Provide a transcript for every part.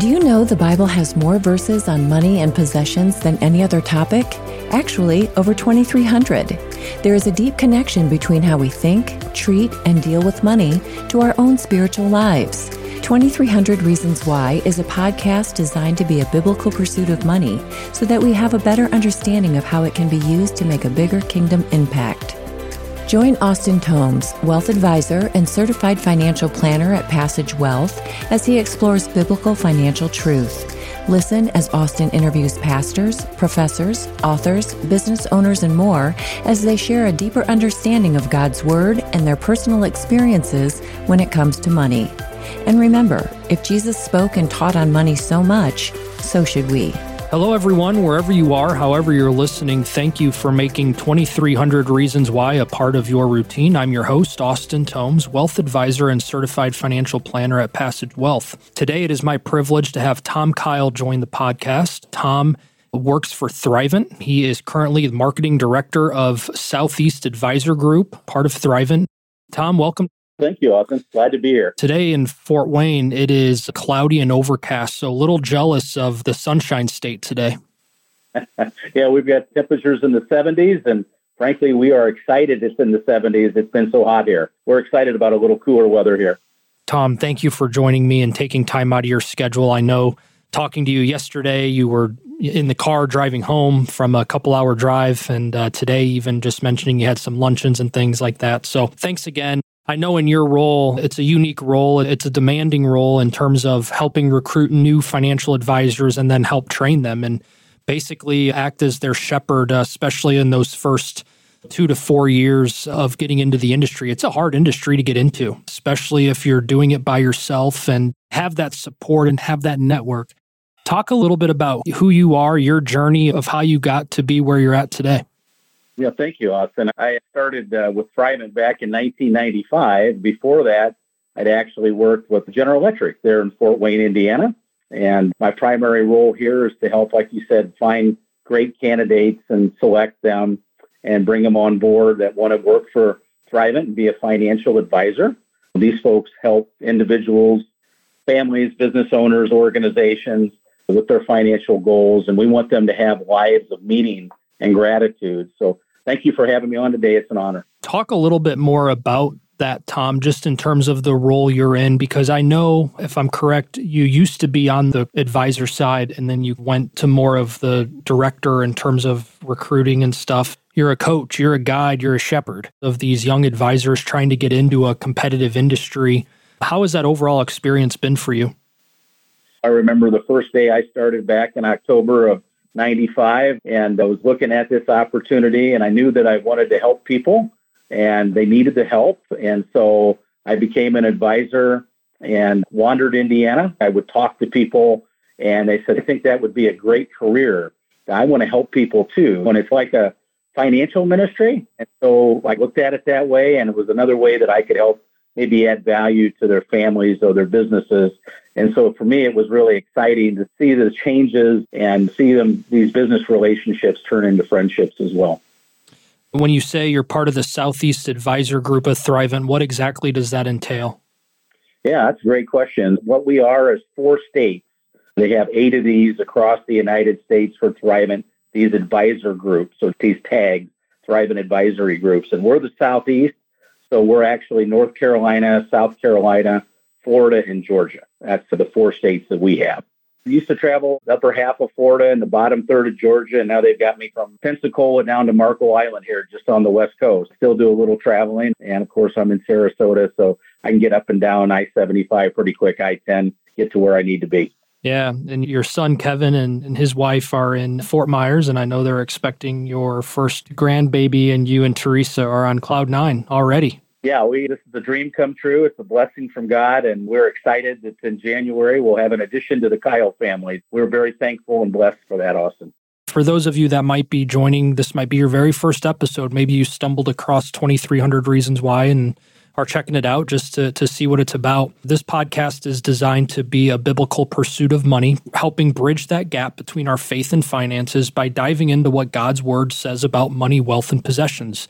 Do you know the Bible has more verses on money and possessions than any other topic? Actually, over 2,300. There is a deep connection between how we think, treat, and deal with money to our own spiritual lives. 2300 Reasons Why is a podcast designed to be a biblical pursuit of money so that we have a better understanding of how it can be used to make a bigger kingdom impact. Join Austin Tomes, wealth advisor and certified financial planner at Passage Wealth, as he explores biblical financial truth. Listen as Austin interviews pastors, professors, authors, business owners, and more as they share a deeper understanding of God's Word and their personal experiences when it comes to money. And remember, if Jesus spoke and taught on money so much, so should we. Hello, everyone, wherever you are, however you're listening, thank you for making 2300 Reasons Why a part of your routine. I'm your host, Austin Tomes, wealth advisor and certified financial planner at Passage Wealth. Today, it is my privilege to have Tom Kyle join the podcast. Tom works for Thrivent. He is currently the marketing director of Southeast Advisor Group, part of Thrivent. Tom, welcome Thank you, Austin. Glad to be here. Today in Fort Wayne, it is cloudy and overcast, so a little jealous of the sunshine state today. yeah, we've got temperatures in the 70s, and frankly, we are excited it's in the 70s. It's been so hot here. We're excited about a little cooler weather here. Tom, thank you for joining me and taking time out of your schedule. I know talking to you yesterday, you were in the car driving home from a couple hour drive, and uh, today, even just mentioning you had some luncheons and things like that. So, thanks again. I know in your role, it's a unique role. It's a demanding role in terms of helping recruit new financial advisors and then help train them and basically act as their shepherd, uh, especially in those first two to four years of getting into the industry. It's a hard industry to get into, especially if you're doing it by yourself and have that support and have that network. Talk a little bit about who you are, your journey of how you got to be where you're at today. Yeah, thank you, Austin. I started uh, with Thrivent back in 1995. Before that, I'd actually worked with General Electric there in Fort Wayne, Indiana. And my primary role here is to help, like you said, find great candidates and select them and bring them on board that want to work for Thrivent and be a financial advisor. These folks help individuals, families, business owners, organizations with their financial goals, and we want them to have lives of meaning and gratitude. So thank you for having me on today. It's an honor. Talk a little bit more about that, Tom, just in terms of the role you're in, because I know, if I'm correct, you used to be on the advisor side and then you went to more of the director in terms of recruiting and stuff. You're a coach, you're a guide, you're a shepherd of these young advisors trying to get into a competitive industry. How has that overall experience been for you? I remember the first day I started back in October of 95 and I was looking at this opportunity and I knew that I wanted to help people and they needed the help. And so I became an advisor and wandered Indiana. I would talk to people and they said, I think that would be a great career. I want to help people too. And it's like a financial ministry. And so I looked at it that way and it was another way that I could help maybe add value to their families or their businesses. And so for me, it was really exciting to see the changes and see them, these business relationships turn into friendships as well. When you say you're part of the Southeast Advisor Group of Thrivent, what exactly does that entail? Yeah, that's a great question. What we are is four states. They have eight of these across the United States for Thrivent, these advisor groups, so these tags, Thrivent advisory groups. And we're the Southeast, so we're actually North Carolina, South Carolina, Florida, and Georgia. That's the four states that we have. I used to travel the upper half of Florida and the bottom third of Georgia, and now they've got me from Pensacola down to Marco Island here, just on the west coast. Still do a little traveling, and of course I'm in Sarasota, so I can get up and down I-75 pretty quick. I-10 get to where I need to be. Yeah, and your son Kevin and, and his wife are in Fort Myers, and I know they're expecting your first grandbaby, and you and Teresa are on cloud nine already. Yeah, we this is a dream come true. It's a blessing from God, and we're excited that in January we'll have an addition to the Kyle family. We're very thankful and blessed for that, Austin. For those of you that might be joining, this might be your very first episode. Maybe you stumbled across 2300 Reasons Why and are checking it out just to, to see what it's about. This podcast is designed to be a biblical pursuit of money, helping bridge that gap between our faith and finances by diving into what God's word says about money, wealth, and possessions.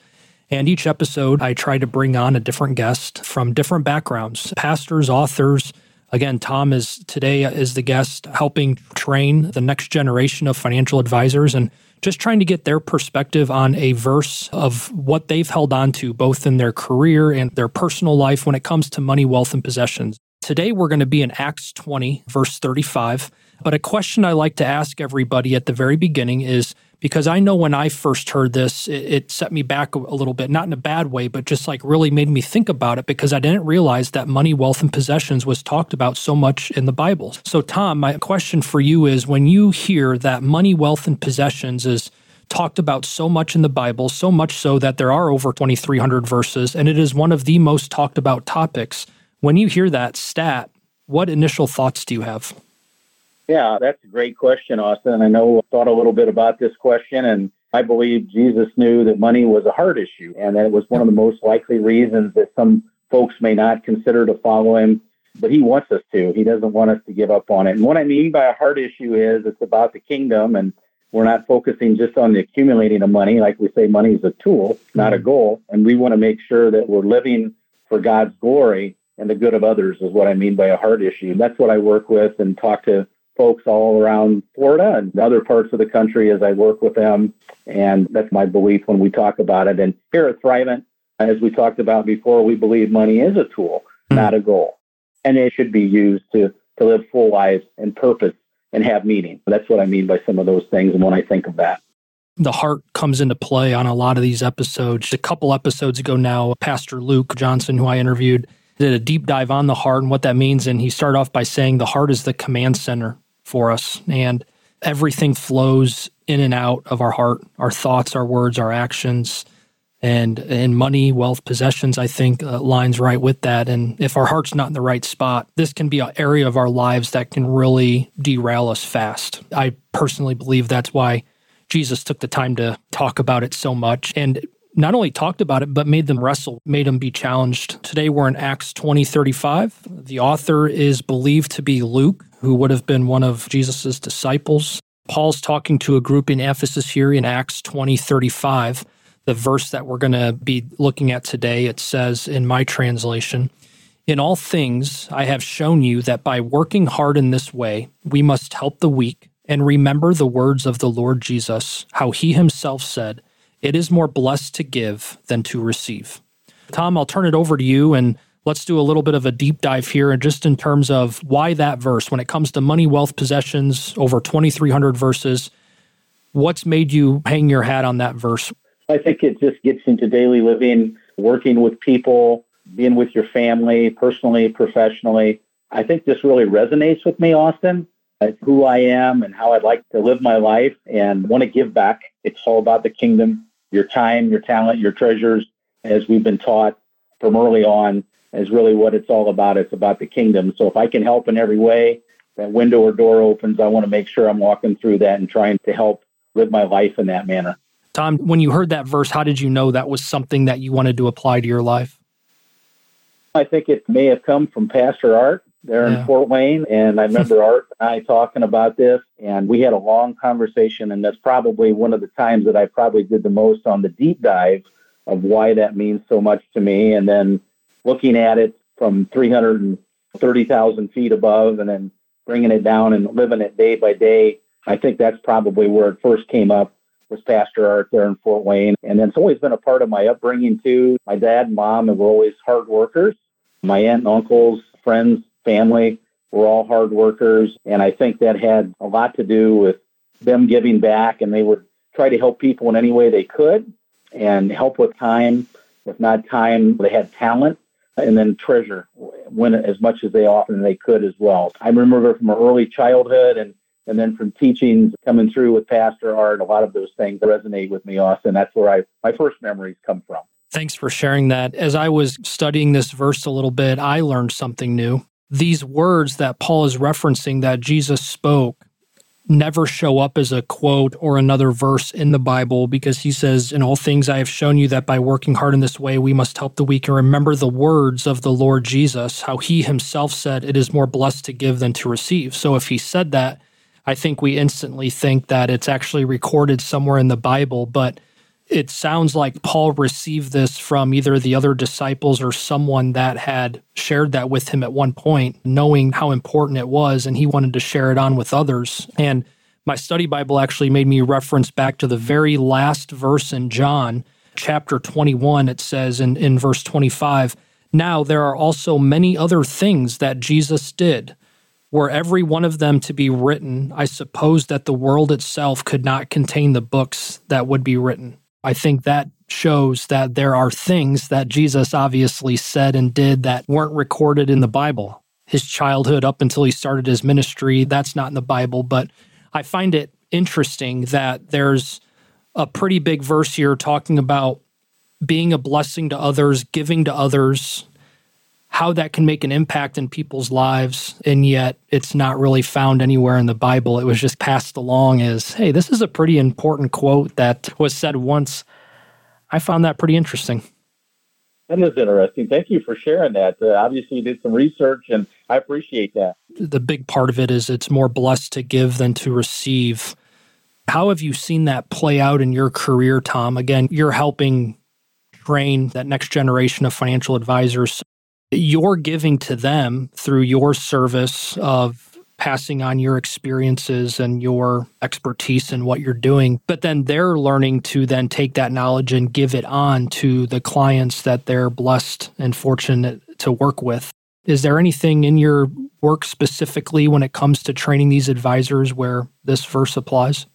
And each episode, I try to bring on a different guest from different backgrounds pastors, authors, Again, Tom is today uh, is the guest helping train the next generation of financial advisors and just trying to get their perspective on a verse of what they've held on to both in their career and their personal life when it comes to money, wealth, and possessions. Today, we're going to be in Acts 20, verse 35. But a question I like to ask everybody at the very beginning is because I know when I first heard this, it, it, set me back a, little bit, not in a bad way, but just like really made me think about it because I didn't realize that money, wealth, and possessions was talked about so much in the Bible. So, Tom, my question for you is when you hear that money, wealth, and possessions is talked about so much in the Bible, so much so that there are over 2,300 verses, and it is one of the most talked about topics. When you hear that stat, what initial thoughts do you have? Yeah, that's a great question, Austin. I know I thought a little bit about this question, and I believe Jesus knew that money was a heart issue, and that it was one of the most likely reasons that some folks may not consider to follow him. But he wants us to. He doesn't want us to give up on it. And what I mean by a heart issue is it's about the kingdom, and we're not focusing just on the accumulating of money. Like we say, money is a tool, not a mm-hmm. goal. And we want to make sure that we're living for God's glory and the good of others, is what I mean by a heart issue. And that's what I work with and talk to folks all around Florida and other parts of the country as I work with them. And that's my belief when we talk about it. And here at Thrivent, as we talked about before, we believe money is a tool, mm-hmm. not a goal. And it should be used to, to live full lives and purpose and have meaning. That's what I mean by some of those things. And when I think of that, the heart comes into play on a lot of these episodes. A couple episodes ago now, Pastor Luke Johnson, who I interviewed, did a deep dive on the heart and what that means. And he started off by saying the heart is the command center for us. And everything flows in and out of our heart, our thoughts, our words, our actions. And and money, wealth, possessions, I think uh, lines right with that. And if our heart's not in the right spot, this can be an area of our lives that can really derail us fast. I personally believe that's why Jesus took the time to talk about it so much. And not only talked about it, but made them wrestle, made them be challenged. Today we're in Acts 20 35. The author is believed to be Luke, who would have been one of Jesus' disciples. Paul's talking to a group in Ephesus here in Acts 20 35. The verse that we're going to be looking at today, it says in my translation, in all things, I have shown you that by working hard in this way, we must help the weak and remember the words of the Lord Jesus, how he himself said, it is more blessed to give than to receive. Tom, I'll turn it over to you and let's do a little bit of a deep dive here and just in terms of why that verse when it comes to money, wealth, possessions, over 2300 verses, what's made you hang your hat on that verse? I think it just gets into daily living, working with people, being with your family, personally, professionally. I think this really resonates with me, Austin. It's who I am and how I'd like to live my life and want to give back. It's all about the kingdom your time, your talent, your treasures, as we've been taught from early on, is really what it's all about. It's about the kingdom. So if I can help in every way, that window or door opens, I want to make sure I'm walking through that and trying to help live my life in that manner. Tom, when you heard that verse, how did you know that was something that you wanted to apply to your life? I think it may have come from Pastor Art there yeah. in Fort Wayne. And I remember Art and I talking about this, and we had a long conversation. And that's probably one of the times that I probably did the most on the deep dive of why that means so much to me. And then looking at it from 330,000 feet above and then bringing it down and living it day by day. I think that's probably where it first came up was Pastor Art there in Fort Wayne. And then it's always been a part of my upbringing too. My dad and mom were always hard workers. My aunt and uncles, friends, family were all hard workers. And I think that had a lot to do with them giving back and they would try to help people in any way they could and help with time. If not time, they had talent and then treasure when as much as they often they could as well. I remember from early childhood and and then from teachings coming through with Pastor Art, a lot of those things resonate with me, Austin. That's where I my first memories come from. Thanks for sharing that. As I was studying this verse a little bit, I learned something new these words that Paul is referencing that Jesus spoke never show up as a quote or another verse in the Bible because he says, In all things I have shown you that by working hard in this way, we must help the weak and remember the words of the Lord Jesus, how he himself said, It is more blessed to give than to receive. So if he said that, I think we instantly think that it's actually recorded somewhere in the Bible. But it sounds like Paul received this from either the other disciples or someone that had shared that with him at one point, knowing how important it was, and he wanted to share it on with others. And my study Bible actually made me reference back to the very last verse in John, chapter 21. It says in, in verse 25, Now there are also many other things that Jesus did. Were every one of them to be written, I suppose that the world itself could not contain the books that would be written. I think that shows that there are things that Jesus obviously said and did that weren't recorded in the Bible. His childhood up until he started his ministry, that's not in the Bible. But I find it interesting that there's a pretty big verse here talking about being a blessing to others, giving to others, how that can make an impact in people's lives. And yet it's not really found anywhere in the Bible. It was just passed along as, hey, this is a pretty important quote that was said once. I found that pretty interesting. That is interesting. Thank you for sharing that. Uh, obviously, you did some research, and I appreciate that. The big part of it is it's more blessed to give than to receive. How have you seen that play out in your career, Tom? Again, you're helping train that next generation of financial advisors you're giving to them through your service of passing on your experiences and your expertise in what you're doing but then they're learning to then take that knowledge and give it on to the clients that they're blessed and fortunate to work with. Is there anything in your work specifically when it comes to training these advisors where this verse applies?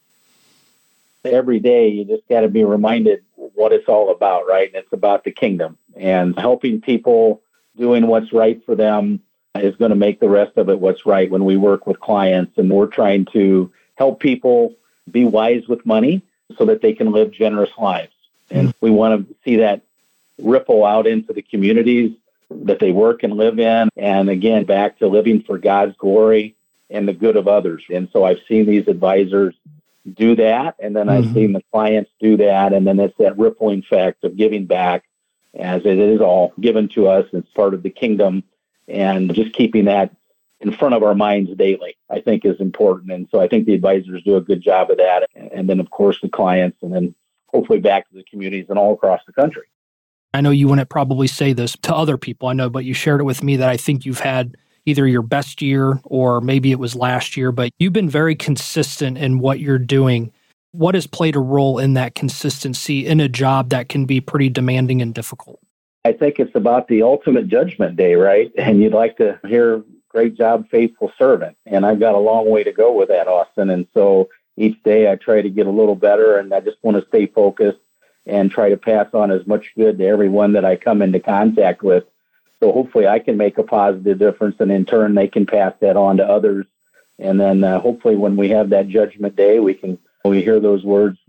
Every day you just got to be reminded what it's all about right? And it's about the kingdom and helping people doing what's right for them is going to make the rest of it what's right when we work with clients and we're trying to help people be wise with money so that they can live generous lives. And we want to see that ripple out into the communities that they work and live in. And again, back to living for God's glory and the good of others. And so I've seen these advisors do that. And then mm-hmm. I've seen the clients do that. And then it's that rippling effect of giving back as it is all given to us as part of the kingdom. And just keeping that in front of our minds daily, I think is important. And so I think the advisors do a good job of that. And then, of course, the clients, and then hopefully back to the communities and all across the country. I know you wouldn't probably say this to other people, I know, but you shared it with me that I think you've had either your best year or maybe it was last year, but you've been very consistent in what you're doing what has played a role in that consistency in a job that can be pretty demanding and difficult? I think it's about the ultimate judgment day, right? And you'd like to hear, great job, faithful servant. And I've got a long way to go with that, Austin. And so each day I try to get a little better and I just want to stay focused and try to pass on as much good to everyone that I come into contact with. So hopefully I can make a positive difference and in turn they can pass that on to others. And then uh, hopefully when we have that judgment day, we can we hear those words,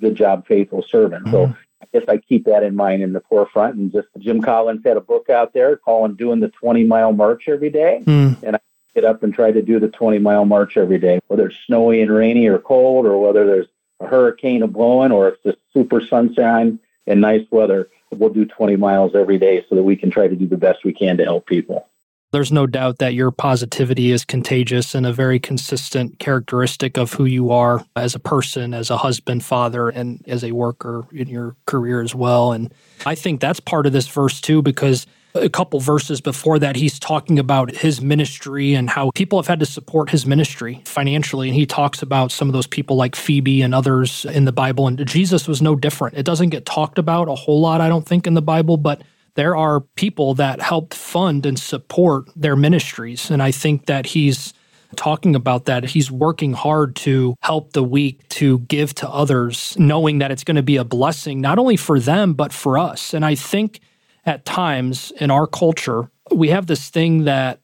good job, faithful servant. Mm-hmm. So I guess I keep that in mind in the forefront. And just Jim Collins had a book out there calling doing the 20 mile march every day. Mm. And I get up and try to do the 20 mile march every day, whether it's snowy and rainy or cold, or whether there's a hurricane a blowing, or it's just super sunshine and nice weather. We'll do 20 miles every day so that we can try to do the best we can to help people. There's no doubt that your positivity is contagious and a very consistent characteristic of who you are as a person, as a husband, father, and as a worker in your career as well. And I think that's part of this verse too, because a couple verses before that, he's talking about his ministry and how people have had to support his ministry financially. And he talks about some of those people like Phoebe and others in the Bible. And Jesus was no different. It doesn't get talked about a whole lot, I don't think, in the Bible, but there are people that helped fund and support their ministries. And I think that he's talking about that. He's working hard to help the weak, to give to others, knowing that it's going to be a blessing, not only for them, but for us. And I think at times in our culture, we have this thing that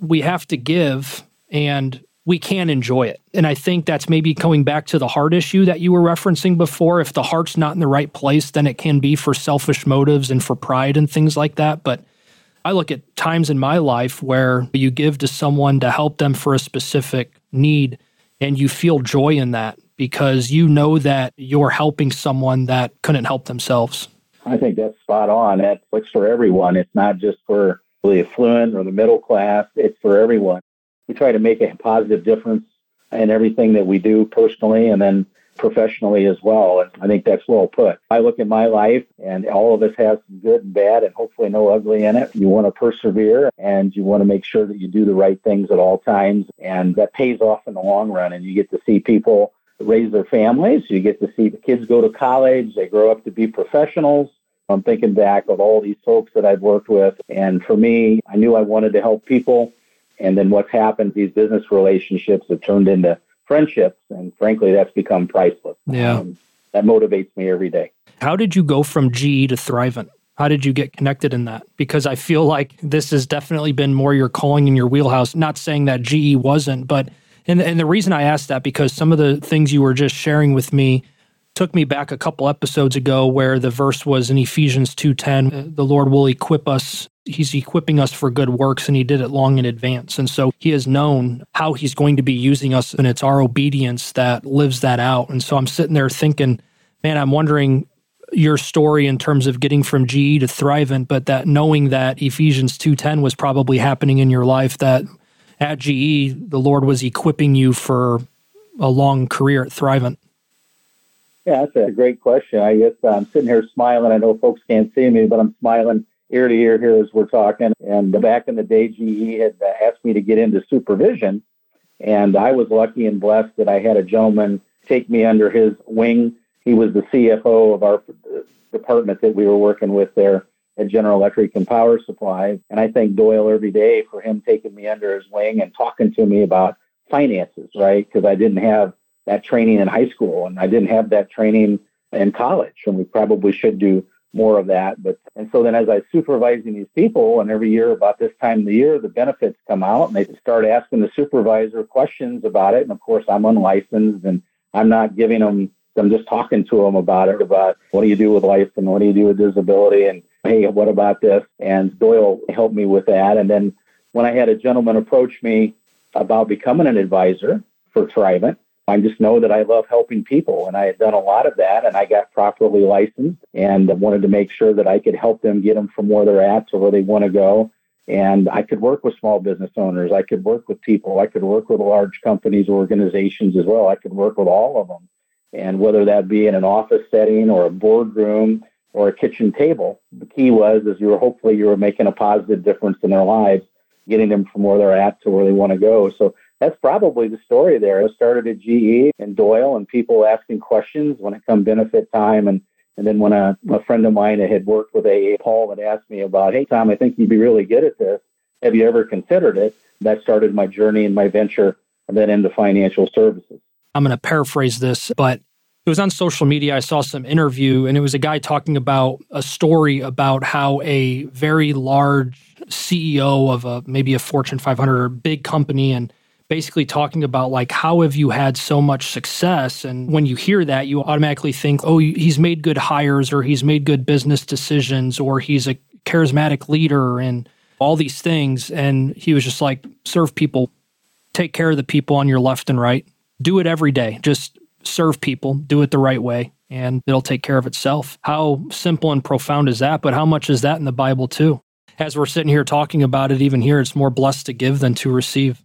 we have to give and we can enjoy it. And I think that's maybe going back to the heart issue that you were referencing before. If the heart's not in the right place, then it can be for selfish motives and for pride and things like that. But I look at times in my life where you give to someone to help them for a specific need and you feel joy in that because you know that you're helping someone that couldn't help themselves. I think that's spot on. Works for everyone. It's not just for the affluent or the middle class, it's for everyone we try to make a positive difference in everything that we do personally and then professionally as well. And I think that's well put. I look at my life and all of us have some good and bad and hopefully no ugly in it. You want to persevere and you want to make sure that you do the right things at all times. And that pays off in the long run. And you get to see people raise their families. You get to see the kids go to college. They grow up to be professionals. I'm thinking back of all these folks that I've worked with. And for me, I knew I wanted to help people. And then what's happened, these business relationships have turned into friendships. And frankly, that's become priceless. Yeah. Um, that motivates me every day. How did you go from GE to Thrivent? How did you get connected in that? Because I feel like this has definitely been more your calling in your wheelhouse. Not saying that GE wasn't, but and and the reason I asked that because some of the things you were just sharing with me took me back a couple episodes ago where the verse was in Ephesians 2:10, uh, the Lord will equip us he's equipping us for good works and he did it long in advance. And so he has known how he's going to be using us and it's our obedience that lives that out. And so I'm sitting there thinking, man, I'm wondering your story in terms of getting from GE to Thrivent, but that knowing that Ephesians 2:10 was probably happening in your life that at GE the Lord was equipping you for a long career at Thrivent. Yeah, that's a great question. I guess uh, I'm sitting here smiling. I know folks can't see me, but I'm smiling ear to ear here as we're talking. And back in the day, GE had uh, asked me to get into supervision. And I was lucky and blessed that I had a gentleman take me under his wing. He was the CFO of our uh, department that we were working with there at General Electric and Power Supply. And I thank Doyle every day for him taking me under his wing and talking to me about finances, right? Because I didn't have that training in high school and I didn't have that training in college. And we probably should do more of that. But and so then as I supervising these people, and every year about this time of the year, the benefits come out and they start asking the supervisor questions about it. And of course, I'm unlicensed and I'm not giving them. I'm just talking to them about it, about what do you do with life and what do you do with disability, and hey, what about this? And Doyle helped me with that. And then when I had a gentleman approach me about becoming an advisor for Thrivent, I just know that I love helping people, and I had done a lot of that, and I got properly licensed, and wanted to make sure that I could help them get them from where they're at to where they want to go. And I could work with small business owners. I could work with people. I could work with large companies, organizations as well. I could work with all of them. And whether that be in an office setting or a boardroom or a kitchen table, the key was is you were hopefully you were making a positive difference in their lives, getting them from where they're at to where they want to go. So that's probably the story there. I started at GE and Doyle and people asking questions when it come benefit time. And, and then when a, a friend of mine that had worked with AA, Paul, had asked me about, hey, Tom, I think you'd be really good at this. Have you ever considered it? That started my journey and my venture and then into financial services. I'm going to paraphrase this, but it was on social media. I saw some interview, and it was a guy talking about a story about how a very large CEO of a maybe a Fortune 500 or big company and basically talking about like how have you had so much success? And when you hear that you automatically think oh he's made good hires or he's made good business decisions or he's a charismatic leader and all these things. And he was just like serve people. Take care of the people on your left and right. Do it every day. Just serve people. Do it the right way and it'll take care of itself. How simple and profound is that? But how much is that in the bible too? As we're sitting here talking about it even here it's more blessed to give than to receive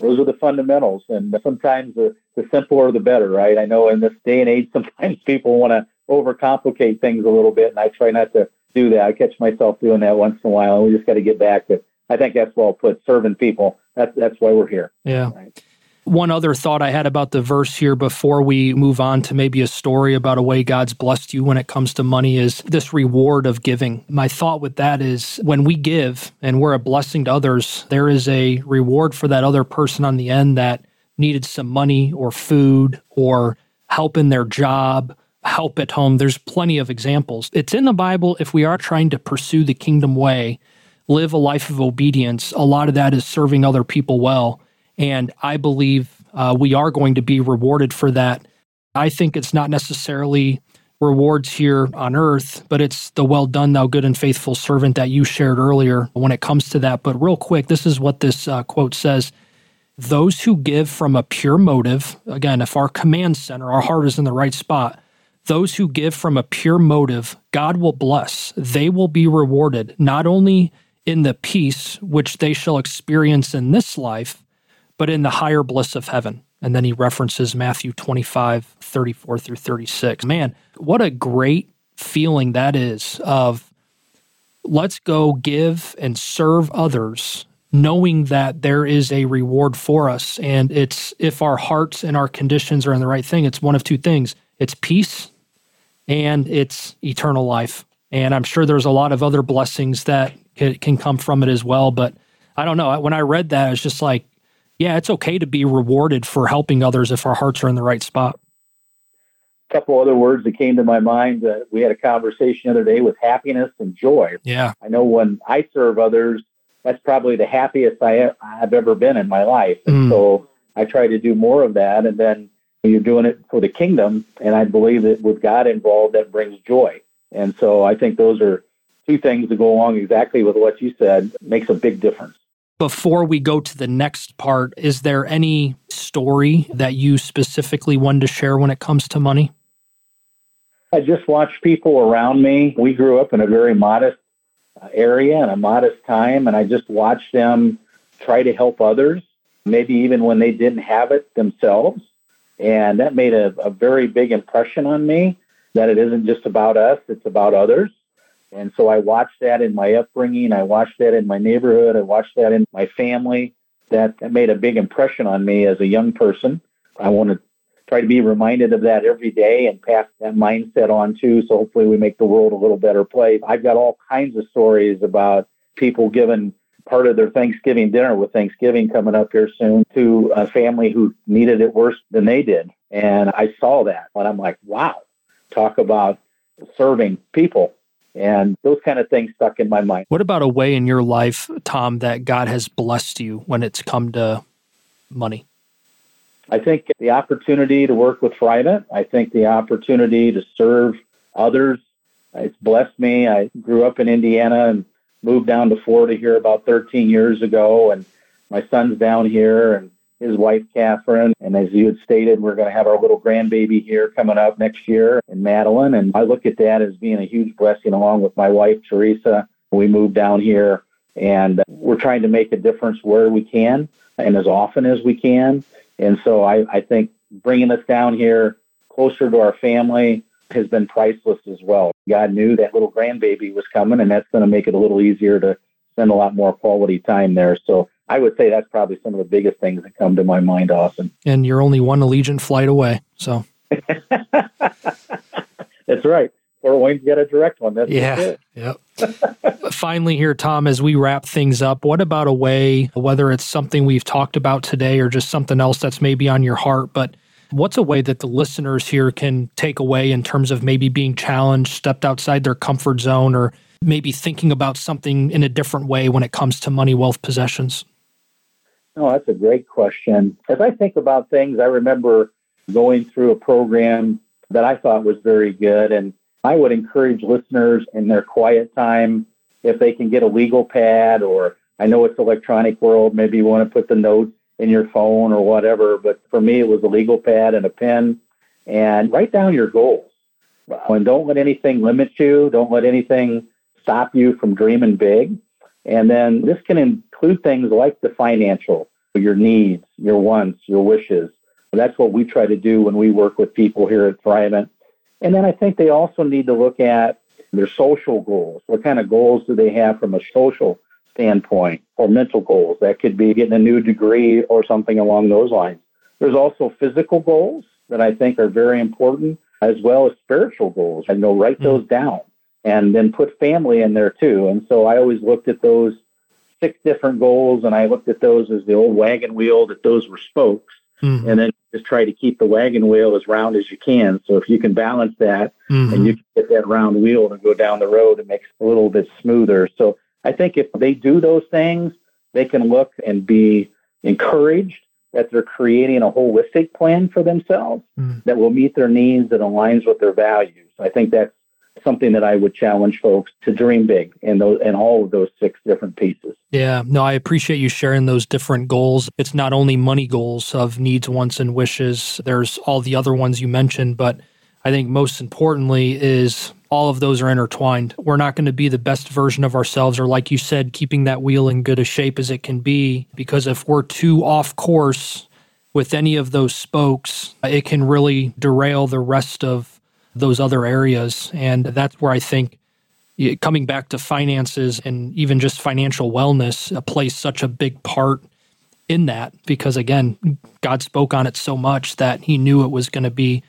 those are the fundamentals. And sometimes the, the simpler the better, right? I know in this day and age, sometimes people want to overcomplicate things a little bit, and I try not to do that. I catch myself doing that once in a while, and we just got to get back to. I think that's well put. Serving people. That's that's why we're here. Yeah. Right? One other thought I had about the verse here before we move on to maybe a story about a way God's blessed you when it comes to money is this reward of giving. My thought with that is when we give and we're a blessing to others, there is a reward for that other person on the end that needed some money or food or help in their job, help at home. There's plenty of examples. It's in the Bible if we are trying to pursue the kingdom way, live a life of obedience, a lot of that is serving other people well and I believe uh, we are going to be rewarded for that. I think it's not necessarily rewards here on earth, but it's the well done, thou good and faithful servant that you shared earlier when it comes to that. But real quick, this is what this uh, quote says Those who give from a pure motive, again, if our command center, our heart is in the right spot, those who give from a pure motive, God will bless. They will be rewarded, not only in the peace which they shall experience in this life, but in the higher bliss of heaven. And then he references Matthew 25, 34 through 36. Man, what a great feeling that is of let's go give and serve others knowing that there is a reward for us and it's if our hearts and our conditions are in the right thing it's one of two things it's peace and it's eternal life and i'm sure there's a lot of other blessings that can come from it as well but i don't know when i read that it's just like yeah it's okay to be rewarded for helping others if our hearts are in the right spot a couple other words that came to my mind uh, we had a conversation the other day with happiness and joy yeah i know when i serve others that's probably the happiest I have ever been in my life. And mm. so I try to do more of that. And then you're doing it for the kingdom. And I believe that with God involved, that brings joy. And so I think those are two things that go along exactly with what you said, makes a big difference. Before we go to the next part, is there any story that you specifically wanted to share when it comes to money? I just watched people around me. We grew up in a very modest uh, area and a modest time. And I just watched them try to help others, maybe even when they didn't have it themselves. And that made a, a very big impression on me that it isn't just about us, it's about others. And so I watched that in my upbringing. I watched that in my neighborhood. I watched that in my family. That, that made a big impression on me as a young person. I want to try to be reminded of that every day and pass that mindset on too. So hopefully we make the world a little better place. I've got all kinds of stories about people giving part of their Thanksgiving dinner with Thanksgiving coming up here soon to a family who needed it worse than they did. And I saw that and I'm like, wow, talk about serving people. And those kind of things stuck in my mind. What about a way in your life, Tom, that God has blessed you when it's come to money? I think the opportunity to work with Thrivent, I think the opportunity to serve others, it's blessed me. I grew up in Indiana and moved down to Florida here about 13 years ago, and my son's down here and his wife Catherine. And as you had stated, we're going to have our little grandbaby here coming up next year in Madeline. And I look at that as being a huge blessing along with my wife Teresa. We moved down here and we're trying to make a difference where we can and as often as we can. And so I, I think bringing us down here closer to our family has been priceless as well. God knew that little grandbaby was coming, and that's going to make it a little easier to spend a lot more quality time there. So I would say that's probably some of the biggest things that come to my mind, Austin. And you're only one Allegiant flight away. So that's right. Fort Wayne's got a direct one. That's yeah. Yep. Finally, here, Tom, as we wrap things up, what about a way, whether it's something we've talked about today or just something else that's maybe on your heart, but what's a way that the listeners here can take away in terms of maybe being challenged, stepped outside their comfort zone, or maybe thinking about something in a different way when it comes to money, wealth, possessions? Oh, that's a great question. As I think about things, I remember going through a program that I thought was very good. And I would encourage listeners in their quiet time, if they can get a legal pad or I know it's electronic world, maybe you want to put the notes in your phone or whatever. But for me, it was a legal pad and a pen and write down your goals. And don't let anything limit you. Don't let anything stop you from dreaming big. And then this can include things like the financial, your needs, your wants, your wishes. That's what we try to do when we work with people here at Thrivent. And then I think they also need to look at their social goals. What kind of goals do they have from a social standpoint or mental goals? That could be getting a new degree or something along those lines. There's also physical goals that I think are very important, as well as spiritual goals. I know write those mm-hmm. down and then put family in there too. And so I always looked at those six different goals and I looked at those as the old wagon wheel that those were spokes. Mm-hmm. And then just try to keep the wagon wheel as round as you can. So if you can balance that mm-hmm. and you can get that round wheel to go down the road, it makes it a little bit smoother. So I think if they do those things, they can look and be encouraged that they're creating a holistic plan for themselves mm-hmm. that will meet their needs and aligns with their values. I think that's something that I would challenge folks to dream big in those and all of those six different pieces. Yeah, no, I appreciate you sharing those different goals. It's not only money goals of needs, wants, and wishes. There's all the other ones you mentioned, but I think most importantly is all of those are intertwined. We're not going to be the best version of ourselves, or like you said, keeping that wheel in good a shape as it can be. Because if we're too off course with any of those spokes, it can really derail the rest of those other areas. And that's where I think coming back to finances and even just financial wellness uh, plays such a big part in that. Because again god spoke on it so much that he knew it was going to be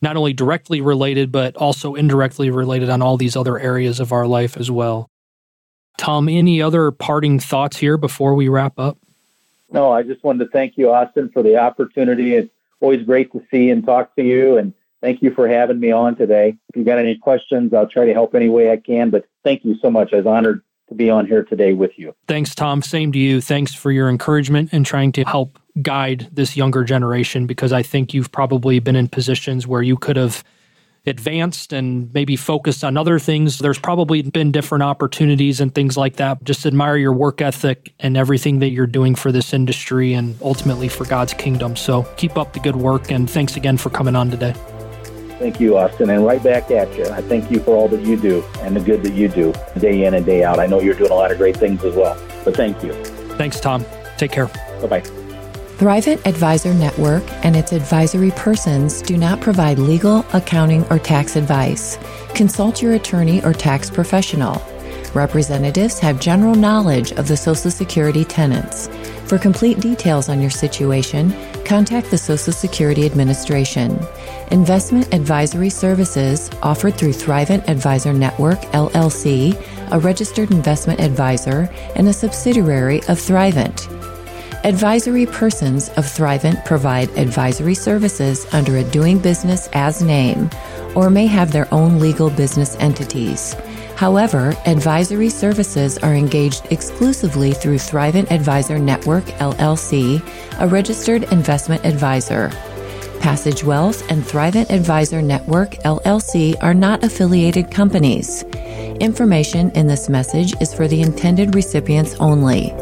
not only directly related but also indirectly related on all these other areas of our life as well. Tom any other parting thoughts here before we wrap up? No i just wanted to thank you austin for the opportunity. It's always great to see and talk to you and Thank you for having me on today. If you got any questions, I'll try to help any way I can. But thank you so much. I was honored to be on here today with you. Thanks, Tom. Same to you. Thanks for your encouragement and trying to help guide this younger generation because I think you've probably been in positions where you could have advanced and maybe focused on other things. There's probably been different opportunities and things like that. Just admire your work ethic and everything that you're doing for this industry and ultimately for God's kingdom. So keep up the good work and thanks again for coming on today. Thank you, Austin. And right back at you. I thank you for all that you do and the good that you do day in and day out. I know you're doing a lot of great things as well. But thank you. Thanks, Tom. Take care. Bye bye. Thrivent Advisor Network and its advisory persons do not provide legal, accounting, or tax advice. Consult your attorney or tax professional. Representatives have general knowledge of the Social Security tenants. For complete details on your situation, contact the Social Security Administration. Investment advisory services offered through Thrivent Advisor Network, LLC, a registered investment advisor and a subsidiary of Thrivent. Advisory persons of Thrivent provide advisory services under a doing business as name or may have their own legal business entities. However, advisory services are engaged exclusively through Thrivent Advisor Network, LLC, a registered investment advisor. Passage Wealth and Thrivent Advisor Network LLC are not affiliated companies. Information in this message is for the intended recipients only.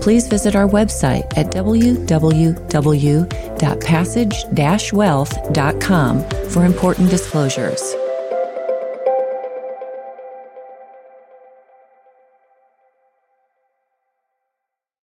Please visit our website at www.passage-wealth.com for important disclosures.